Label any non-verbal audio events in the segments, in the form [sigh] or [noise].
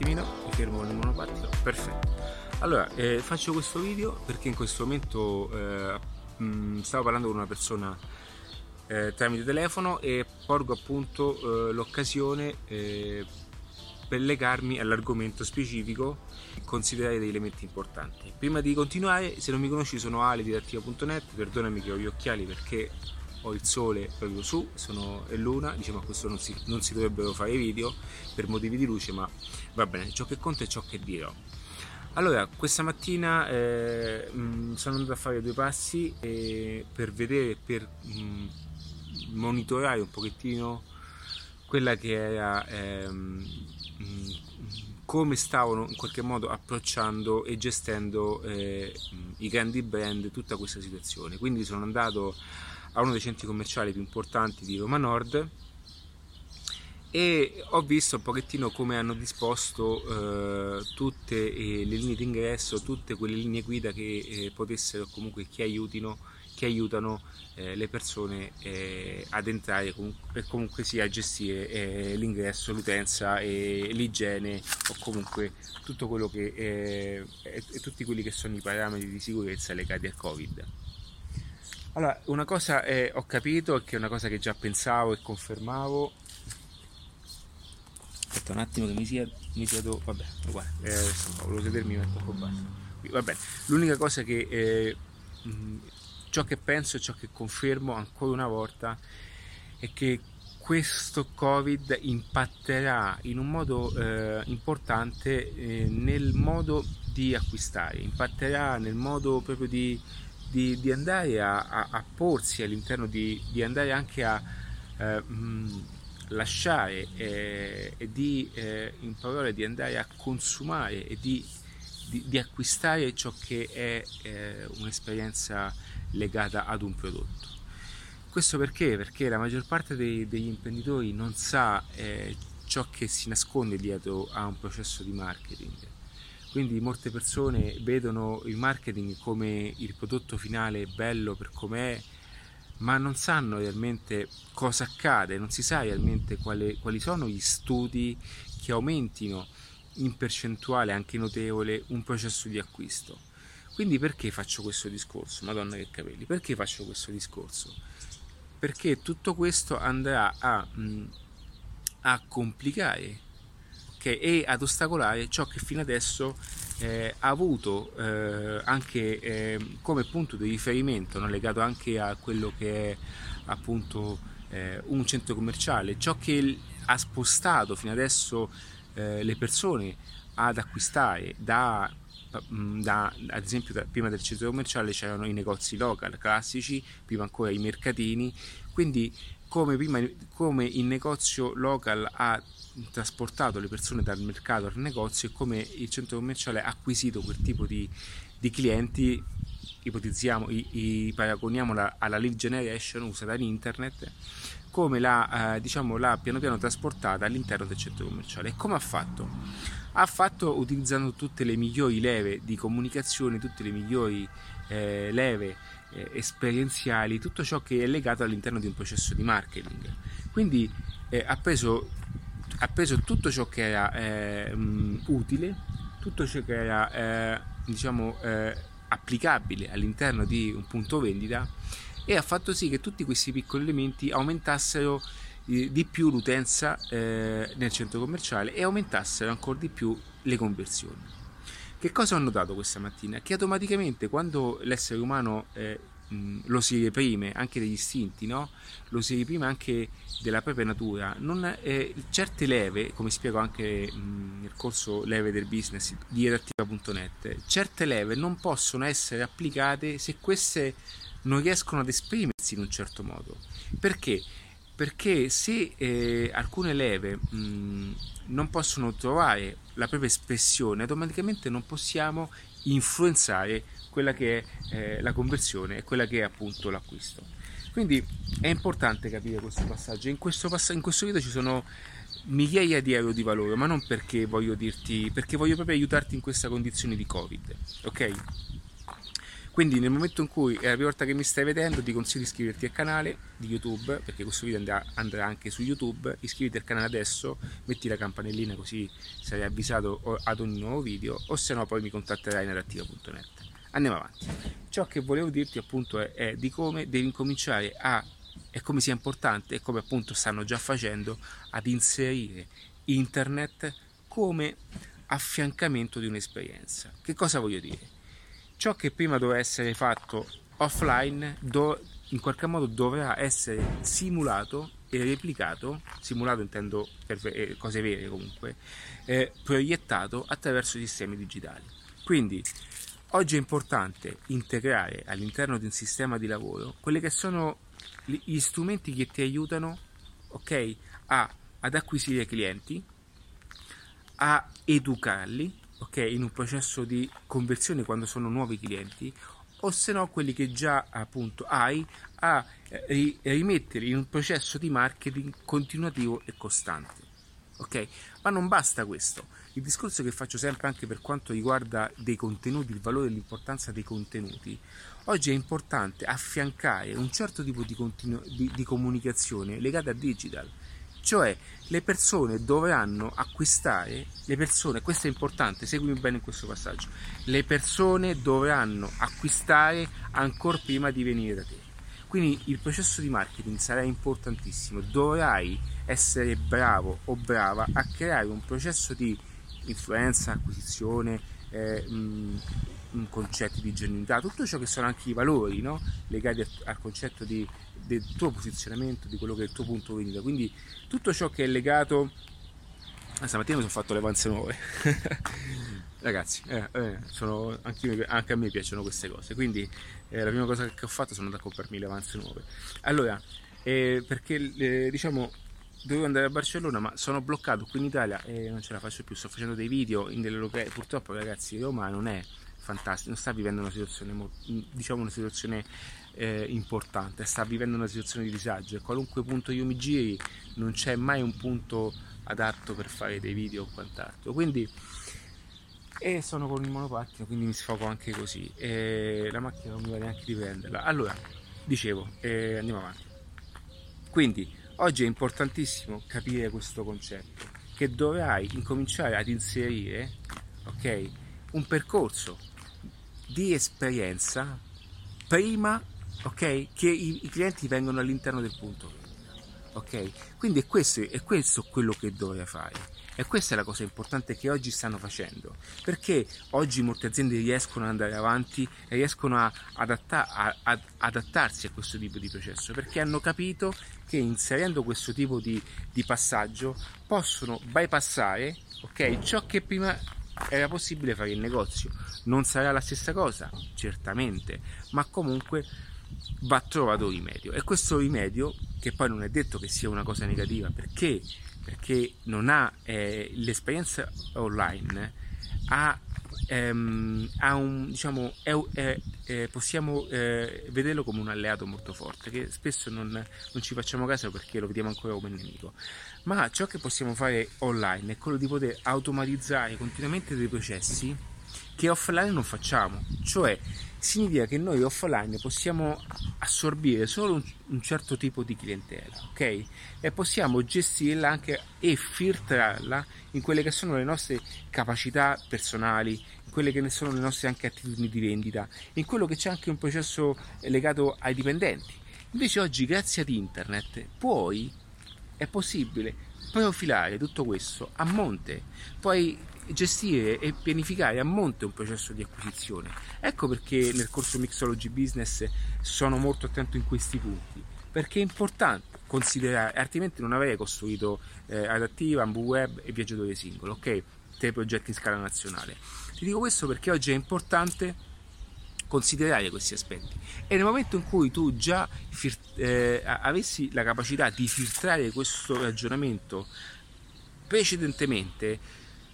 attimino, mi fermo con il monopattino, perfetto. Allora, eh, faccio questo video perché in questo momento eh, mh, stavo parlando con una persona eh, tramite telefono e porgo appunto eh, l'occasione eh, per legarmi all'argomento specifico e considerare degli elementi importanti. Prima di continuare, se non mi conosci sono alididattiva.net, perdonami che ho gli occhiali perché ho il sole proprio su, sono è luna, diciamo a questo non si, non si dovrebbero fare video per motivi di luce, ma va bene, ciò che conta è ciò che dirò. Allora, questa mattina eh, mh, sono andato a fare due passi eh, per vedere, per mh, monitorare un pochettino quella che era mh, come stavano in qualche modo approcciando e gestendo eh, i grandi brand tutta questa situazione. Quindi sono andato a uno dei centri commerciali più importanti di Roma Nord e ho visto un pochettino come hanno disposto eh, tutte eh, le linee d'ingresso, tutte quelle linee guida che eh, potessero comunque che aiutino che aiutano eh, le persone eh, ad entrare e comunque sia a gestire eh, l'ingresso, l'utenza, l'igiene o comunque tutto quello che e tutti quelli che sono i parametri di sicurezza legati al Covid. Allora, una cosa eh, ho capito e che è una cosa che già pensavo e confermavo. Aspetta un attimo che mi sia, mi siedo, vabbè, uguale, eh, adesso volevo sedermi, mi metto un po' basso. Va bene, l'unica cosa che, eh, ciò che penso e ciò che confermo ancora una volta è che questo Covid impatterà in un modo eh, importante eh, nel modo di acquistare, impatterà nel modo proprio di di, di andare a, a, a, porsi all'interno, di, di andare anche a eh, mh, lasciare eh, e di, eh, in parole, di andare a consumare e di, di acquistare ciò che è eh, un'esperienza legata ad un prodotto. Questo perché? Perché la maggior parte dei, degli imprenditori non sa eh, ciò che si nasconde dietro a un processo di marketing quindi molte persone vedono il marketing come il prodotto finale bello per com'è, ma non sanno realmente cosa accade, non si sa realmente quale, quali sono gli studi che aumentino in percentuale anche notevole un processo di acquisto. Quindi perché faccio questo discorso? Madonna che capelli, perché faccio questo discorso? Perché tutto questo andrà a, a complicare okay, e ad ostacolare ciò che fino adesso eh, ha avuto eh, anche eh, come punto di riferimento, no? legato anche a quello che è appunto eh, un centro commerciale, ciò che ha spostato fino adesso eh, le persone ad acquistare da mm, da, ad esempio da, prima del centro commerciale c'erano i negozi local classici, prima ancora i mercatini, quindi come, prima, come il negozio local ha trasportato le persone dal mercato al negozio e come il centro commerciale ha acquisito quel tipo di, di clienti ipotizziamo, i, i, paragoniamo la, alla lead generation usata in internet come l'ha, eh, diciamo, l'ha piano piano trasportata all'interno del centro commerciale e come ha fatto? ha fatto utilizzando tutte le migliori leve di comunicazione tutte le migliori eh, leve eh, esperienziali tutto ciò che è legato all'interno di un processo di marketing quindi eh, ha preso ha preso tutto ciò che era eh, utile, tutto ciò che era eh, diciamo eh, applicabile all'interno di un punto vendita e ha fatto sì che tutti questi piccoli elementi aumentassero eh, di più l'utenza nel centro commerciale e aumentassero ancora di più le conversioni. Che cosa ho notato questa mattina? Che automaticamente quando l'essere umano eh, lo si reprime anche degli istinti, no? lo si reprime anche della propria natura. Non, eh, certe leve, come spiego anche mh, nel corso Leve del Business di redattiva.net, certe leve non possono essere applicate se queste non riescono ad esprimersi in un certo modo. Perché? Perché se eh, alcune leve mh, non possono trovare la propria espressione, automaticamente non possiamo influenzare quella che è eh, la conversione e quella che è appunto l'acquisto. Quindi è importante capire questo passaggio. In questo, pass- in questo video ci sono migliaia di euro di valore, ma non perché voglio dirti, perché voglio proprio aiutarti in questa condizione di Covid, ok? Quindi nel momento in cui è la prima volta che mi stai vedendo ti consiglio di iscriverti al canale di YouTube, perché questo video andrà, andrà anche su YouTube, iscriviti al canale adesso, metti la campanellina così sarai avvisato ad ogni nuovo video, o se no poi mi contatterai in adattiva.net. Andiamo avanti. Ciò che volevo dirti appunto è, è di come devi incominciare a e come sia importante e come appunto stanno già facendo ad inserire internet come affiancamento di un'esperienza. Che cosa voglio dire? Ciò che prima doveva essere fatto offline do, in qualche modo dovrà essere simulato e replicato, simulato intendo per eh, cose vere comunque, eh, proiettato attraverso i sistemi digitali. Quindi oggi è importante integrare all'interno di un sistema di lavoro quelli che sono gli strumenti che ti aiutano okay, a, ad acquisire clienti, a educarli okay, in un processo di conversione quando sono nuovi clienti o se no quelli che già appunto hai a eh, rimettere in un processo di marketing continuativo e costante. Ok? Ma non basta questo. Il discorso che faccio sempre anche per quanto riguarda dei contenuti, il valore e l'importanza dei contenuti, oggi è importante affiancare un certo tipo di, continu- di, di comunicazione legata a digital cioè le persone dovranno acquistare, le persone, questo è importante, seguimi bene in questo passaggio, le persone dovranno acquistare ancora prima di venire da te. Quindi il processo di marketing sarà importantissimo, dovrai essere bravo o brava a creare un processo di influenza, acquisizione, eh, mh, concetti di genuinità, tutto ciò che sono anche i valori no? legati al, concetto di, del tuo posizionamento, di quello che è il tuo punto vendita. Quindi tutto ciò che è legato... Ah, stamattina mi sono fatto le panze nuove. [laughs] Ragazzi, eh, eh, sono, anche, anche, a me piacciono queste cose, quindi eh, la prima cosa che ho fatto sono andato a comprarmi le panze nuove. Allora, eh, perché eh, diciamo dovevo andare a Barcellona ma sono bloccato qui in Italia e non ce la faccio più sto facendo dei video in delle locali purtroppo ragazzi Roma non è fantastico, non sta vivendo una situazione, diciamo una situazione eh, importante, sta vivendo una situazione di disagio a qualunque punto io mi giri non c'è mai un punto adatto per fare dei video o quant'altro. Quindi e sono con il monopattino, quindi mi sfogo anche così. E la macchina non mi va neanche di prenderla. Allora, dicevo, eh, andiamo avanti. Quindi, oggi è importantissimo capire questo concetto, che dovrai incominciare ad inserire, ok, un percorso di esperienza prima okay, che i, i, clienti vengano all'interno del punto ok? Quindi è questo, è questo quello che dovrai fare. E questa è la cosa importante che oggi stanno facendo. Perché oggi molte aziende riescono ad andare avanti e riescono a, adatta, a, a adattarsi a questo tipo di processo perché hanno capito che inserendo questo tipo di, di passaggio possono bypassare ok ciò che prima era possibile fare il negozio. Non sarà la stessa cosa? Certamente, ma comunque va trovato rimedio. E questo rimedio, che poi non è detto che sia una cosa negativa, perché? Perché non ha eh, l'esperienza online, ha, ehm, un, diciamo, è, è, è, possiamo eh, vederlo come un alleato molto forte, che spesso non, non ci facciamo caso perché lo vediamo ancora come nemico ma ciò che possiamo fare online è quello di poter automatizzare continuamente dei processi che offline non facciamo, cioè significa che noi offline possiamo assorbire solo un, un certo tipo di clientela, ok? E possiamo gestirla anche e filtrarla in quelle che sono le nostre capacità personali, quelle che ne sono le nostre anche attitudini di vendita, in quello che c'è anche un processo legato ai dipendenti. Invece oggi grazie ad internet puoi è possibile profilare tutto questo a monte, puoi gestire e pianificare a monte un processo di acquisizione. Ecco perché nel corso Mixology Business sono molto attento in questi punti, perché è importante considerare, altrimenti non avrei costruito eh, Adattiva, Ambu Web e Viaggiatore Singolo, ok? Tre progetti in scala nazionale. Ti dico questo perché oggi è importante considerare questi aspetti e nel momento in cui tu già eh, avessi la capacità di filtrare questo ragionamento precedentemente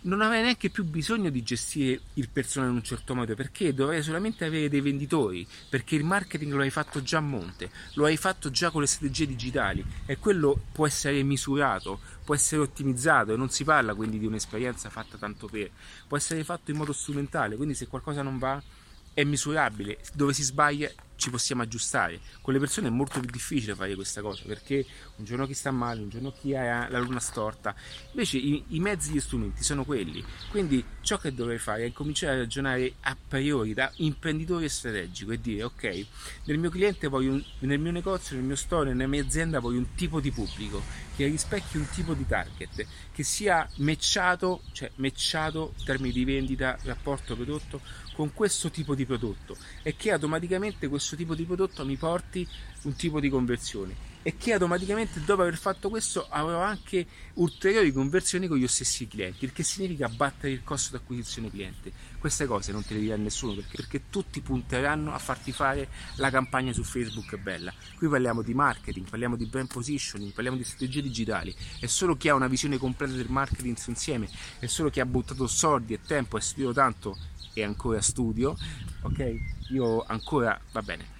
non avrei neanche più bisogno di gestire il personale in un certo modo perché dovrei solamente avere dei venditori perché il marketing lo hai fatto già a monte lo hai fatto già con le strategie digitali e quello può essere misurato può essere ottimizzato e non si parla quindi di un'esperienza fatta tanto per può essere fatto in modo strumentale quindi se qualcosa non va è misurabile, dove si sbaglia ci possiamo aggiustare. Con le persone è molto più difficile fare questa cosa perché un giorno chi sta male, un giorno chi ha la luna storta. Invece i, i mezzi e gli strumenti sono quelli. Quindi ciò che dovrei fare è cominciare a ragionare a priori da imprenditore strategico e dire ok, nel mio cliente voglio un, nel mio negozio, nel mio store, nella mia azienda voglio un tipo di pubblico che rispecchi un tipo di target, che sia matchato, cioè matchato in termini di vendita, rapporto prodotto con questo tipo di prodotto e che automaticamente questo tipo di prodotto mi porti un tipo di conversione e che automaticamente dopo aver fatto questo avrò anche ulteriori conversioni con gli stessi clienti, il che significa abbattere il costo di acquisizione cliente. Queste cose non te le dirà nessuno perché, perché tutti punteranno a farti fare la campagna su Facebook bella. Qui parliamo di marketing, parliamo di brand positioning, parliamo di strategie digitali. È solo chi ha una visione completa del marketing su insieme, è solo chi ha buttato soldi e tempo e studiato tanto e ancora studio, ok? Io ancora, va bene,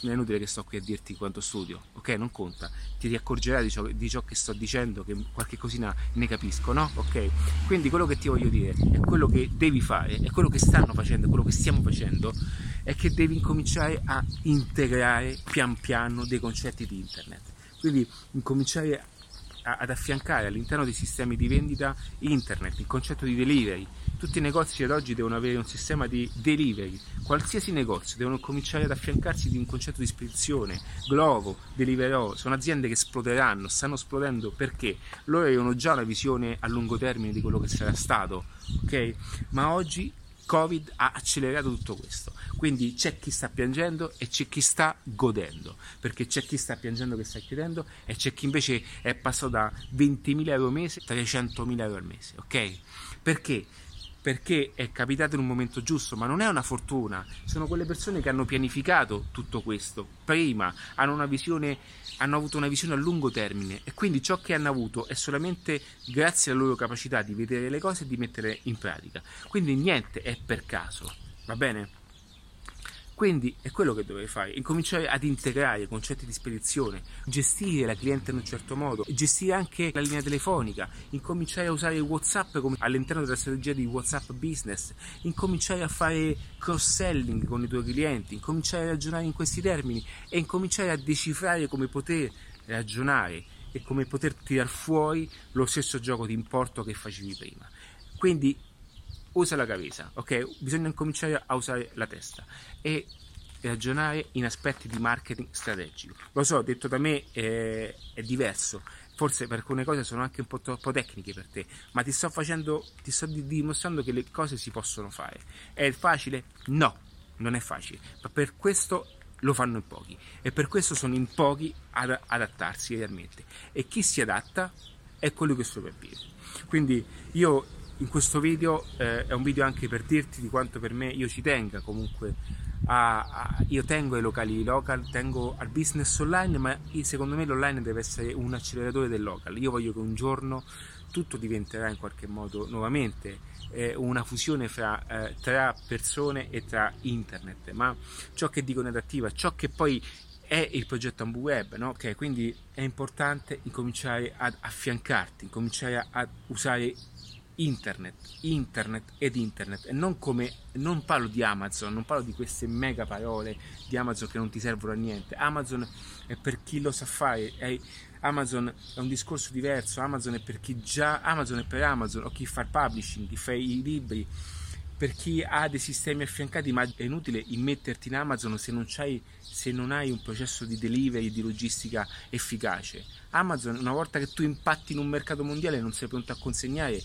non è inutile che sto qui a dirti quanto studio, ok? Non conta, ti riaccorgerai di ciò, di ciò, che sto dicendo, che qualche cosina ne capisco, no? Ok? Quindi quello che ti voglio dire è quello che devi fare, è quello che stanno facendo, quello che stiamo facendo, è che devi incominciare a integrare pian piano dei concetti di internet. Quindi incominciare ad affiancare all'interno dei sistemi di vendita internet, il concetto di delivery. Tutti i negozi ad oggi devono avere un sistema di delivery, qualsiasi negozio devono cominciare ad affiancarsi di un concetto di spedizione, Glovo, Deliveroo, sono aziende che esploderanno, stanno esplodendo perché loro avevano già una visione a lungo termine di quello che sarà stato, ok? Ma oggi Covid ha accelerato tutto questo. Quindi c'è chi sta piangendo e c'è chi sta godendo, perché c'è chi sta piangendo che sta chiudendo e c'è chi invece è passato da 20.000 euro al mese a 300.000 euro al mese, ok? Perché? Perché è capitato in un momento giusto, ma non è una fortuna, sono quelle persone che hanno pianificato tutto questo prima, hanno visione hanno avuto una visione a lungo termine e quindi ciò che hanno avuto è solamente grazie alla loro capacità di vedere le cose e di mettere in pratica. Quindi niente è per caso, va bene? Quindi è quello che dovrei fare, incominciare ad integrare i concetti di spedizione, gestire la cliente in un certo modo, gestire anche la linea telefonica, incominciare a usare WhatsApp all'interno della strategia di WhatsApp Business, incominciare a fare cross-selling con i tuoi clienti, incominciare a ragionare in questi termini e incominciare a decifrare come poter ragionare e come poter tirar fuori lo stesso gioco di importo che facevi prima. Quindi usa la cabeza, ok? Bisogna cominciare a usare la testa e ragionare in aspetti di marketing strategico. Lo so, detto da me eh, è diverso, forse per alcune cose sono anche un po' troppo tecniche per te, ma ti sto facendo, ti sto dimostrando che le cose si possono fare. È facile? No, non è facile, ma per questo lo fanno in pochi e per questo sono in pochi ad adattarsi realmente. E chi si adatta è quello che sopravvive. Quindi io in questo video eh, è un video anche per dirti di quanto per me io ci tenga comunque a, a, io tengo ai locali local, tengo al business online, ma secondo me l'online deve essere un acceleratore del local. Io voglio che un giorno tutto diventerà in qualche modo nuovamente eh, una fusione fra, eh, tra persone e tra internet. Ma ciò che dico negativa, ciò che poi è il progetto AmbuWeb, no? okay, quindi è importante incominciare ad affiancarti, incominciare a usare internet, internet ed internet e non come non parlo di Amazon, non parlo di queste mega parole di Amazon che non ti servono a niente. Amazon è per chi lo sa fare, è, Amazon è un discorso diverso, Amazon è per chi già Amazon è per Amazon o chi fa publishing, chi fa i libri, per chi ha dei sistemi affiancati, ma è inutile immetterti in Amazon se non, se non hai un processo di delivery di logistica efficace. Amazon, una volta che tu impatti in un mercato mondiale e non sei pronto a consegnare,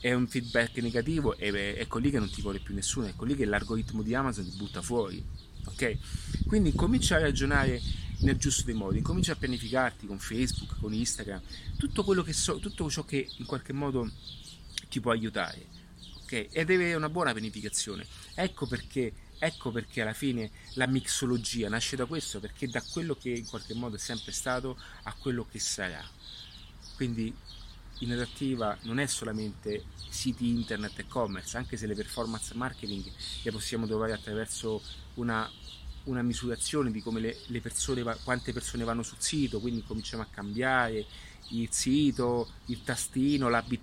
è un feedback negativo e ecco lì che non ti vuole più nessuno, ecco lì che l'algoritmo di Amazon ti butta fuori. Ok? Quindi comincia a ragionare nel giusto dei modi, comincia a pianificarti con Facebook, con Instagram, tutto, quello che so, tutto ciò che in qualche modo ti può aiutare. Ok? Ed è una buona pianificazione. Ecco perché, ecco perché alla fine la mixologia nasce da questo, perché da quello che in qualche modo è sempre stato a quello che sarà. Quindi in adattiva non è solamente siti internet e commerce, anche se le performance marketing le possiamo trovare attraverso una, una misurazione di come le, le persone, quante persone vanno sul sito, quindi cominciamo a cambiare il sito, il tastino, l'AB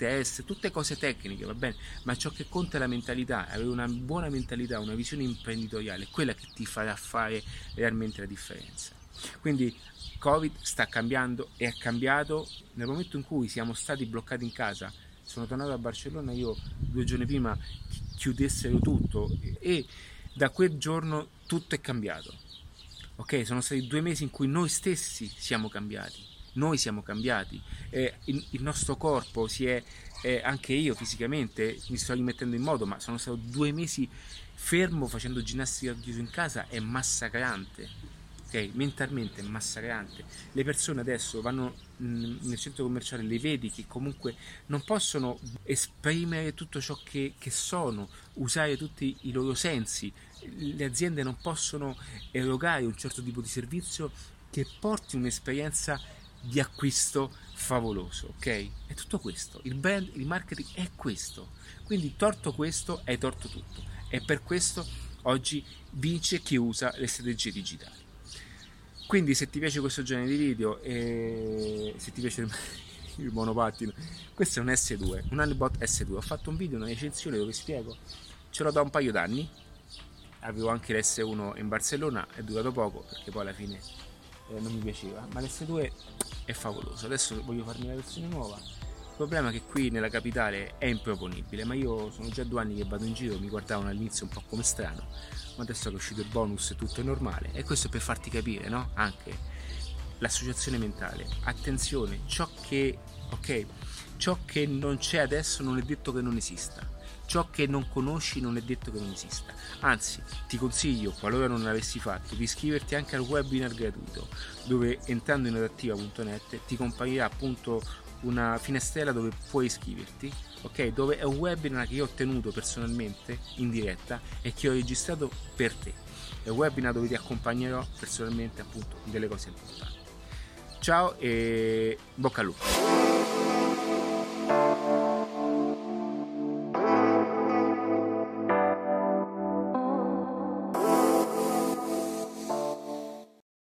tutte cose tecniche, va bene, ma ciò che conta è la mentalità, avere una buona mentalità, una visione imprenditoriale, quella che ti farà fare realmente la differenza. Quindi Covid sta cambiando e è cambiato nel momento in cui siamo stati bloccati in casa. Sono tornato a Barcellona io due giorni prima chiudessero tutto e da quel giorno tutto è cambiato. Ok, sono stati due mesi in cui noi stessi siamo cambiati, noi siamo cambiati, eh, il, il, nostro corpo si è, eh, anche io fisicamente mi sto rimettendo in modo, ma sono stato due mesi fermo facendo ginnastica chiuso in casa, è massacrante ok? Mentalmente è massacrante. Le persone adesso vanno nel centro commerciale, le vedi che comunque non possono esprimere tutto ciò che, che sono, usare tutti i loro sensi. Le aziende non possono erogare un certo tipo di servizio che porti un'esperienza di acquisto favoloso, ok? È tutto questo. Il brand, il marketing è questo. Quindi torto questo, hai torto tutto. E per questo oggi vince chi usa le strategie digitali. Quindi se ti piace questo genere di video e se ti piace il, [laughs] il monopattino, questo è un S2, un Handbot S2. Ho fatto un video, una recensione dove spiego, ce l'ho da un paio d'anni, avevo anche l'S1 in Barcellona, è durato poco perché poi alla fine eh, non mi piaceva, ma l'S2 è favoloso. Adesso voglio farmi la versione nuova. Il problema è che qui nella capitale è improponibile, ma io sono già due anni che vado in giro, mi guardavano all'inizio un po' come strano ma adesso che è uscito il bonus tutto è normale. E questo per farti capire no? anche l'associazione mentale. Attenzione ciò che ok ciò che non c'è adesso non è detto che non esista. Ciò che non conosci non è detto che non esista. Anzi ti consiglio qualora non l'avessi fatto di iscriverti anche al webinar gratuito dove entrando in adattiva.net ti comparirà appunto una finestrella dove puoi iscriverti, ok? Dove è un webinar che io ho tenuto personalmente in diretta e che ho registrato per te. È un webinar dove ti accompagnerò personalmente appunto in delle cose importanti. Ciao e bocca al lupo!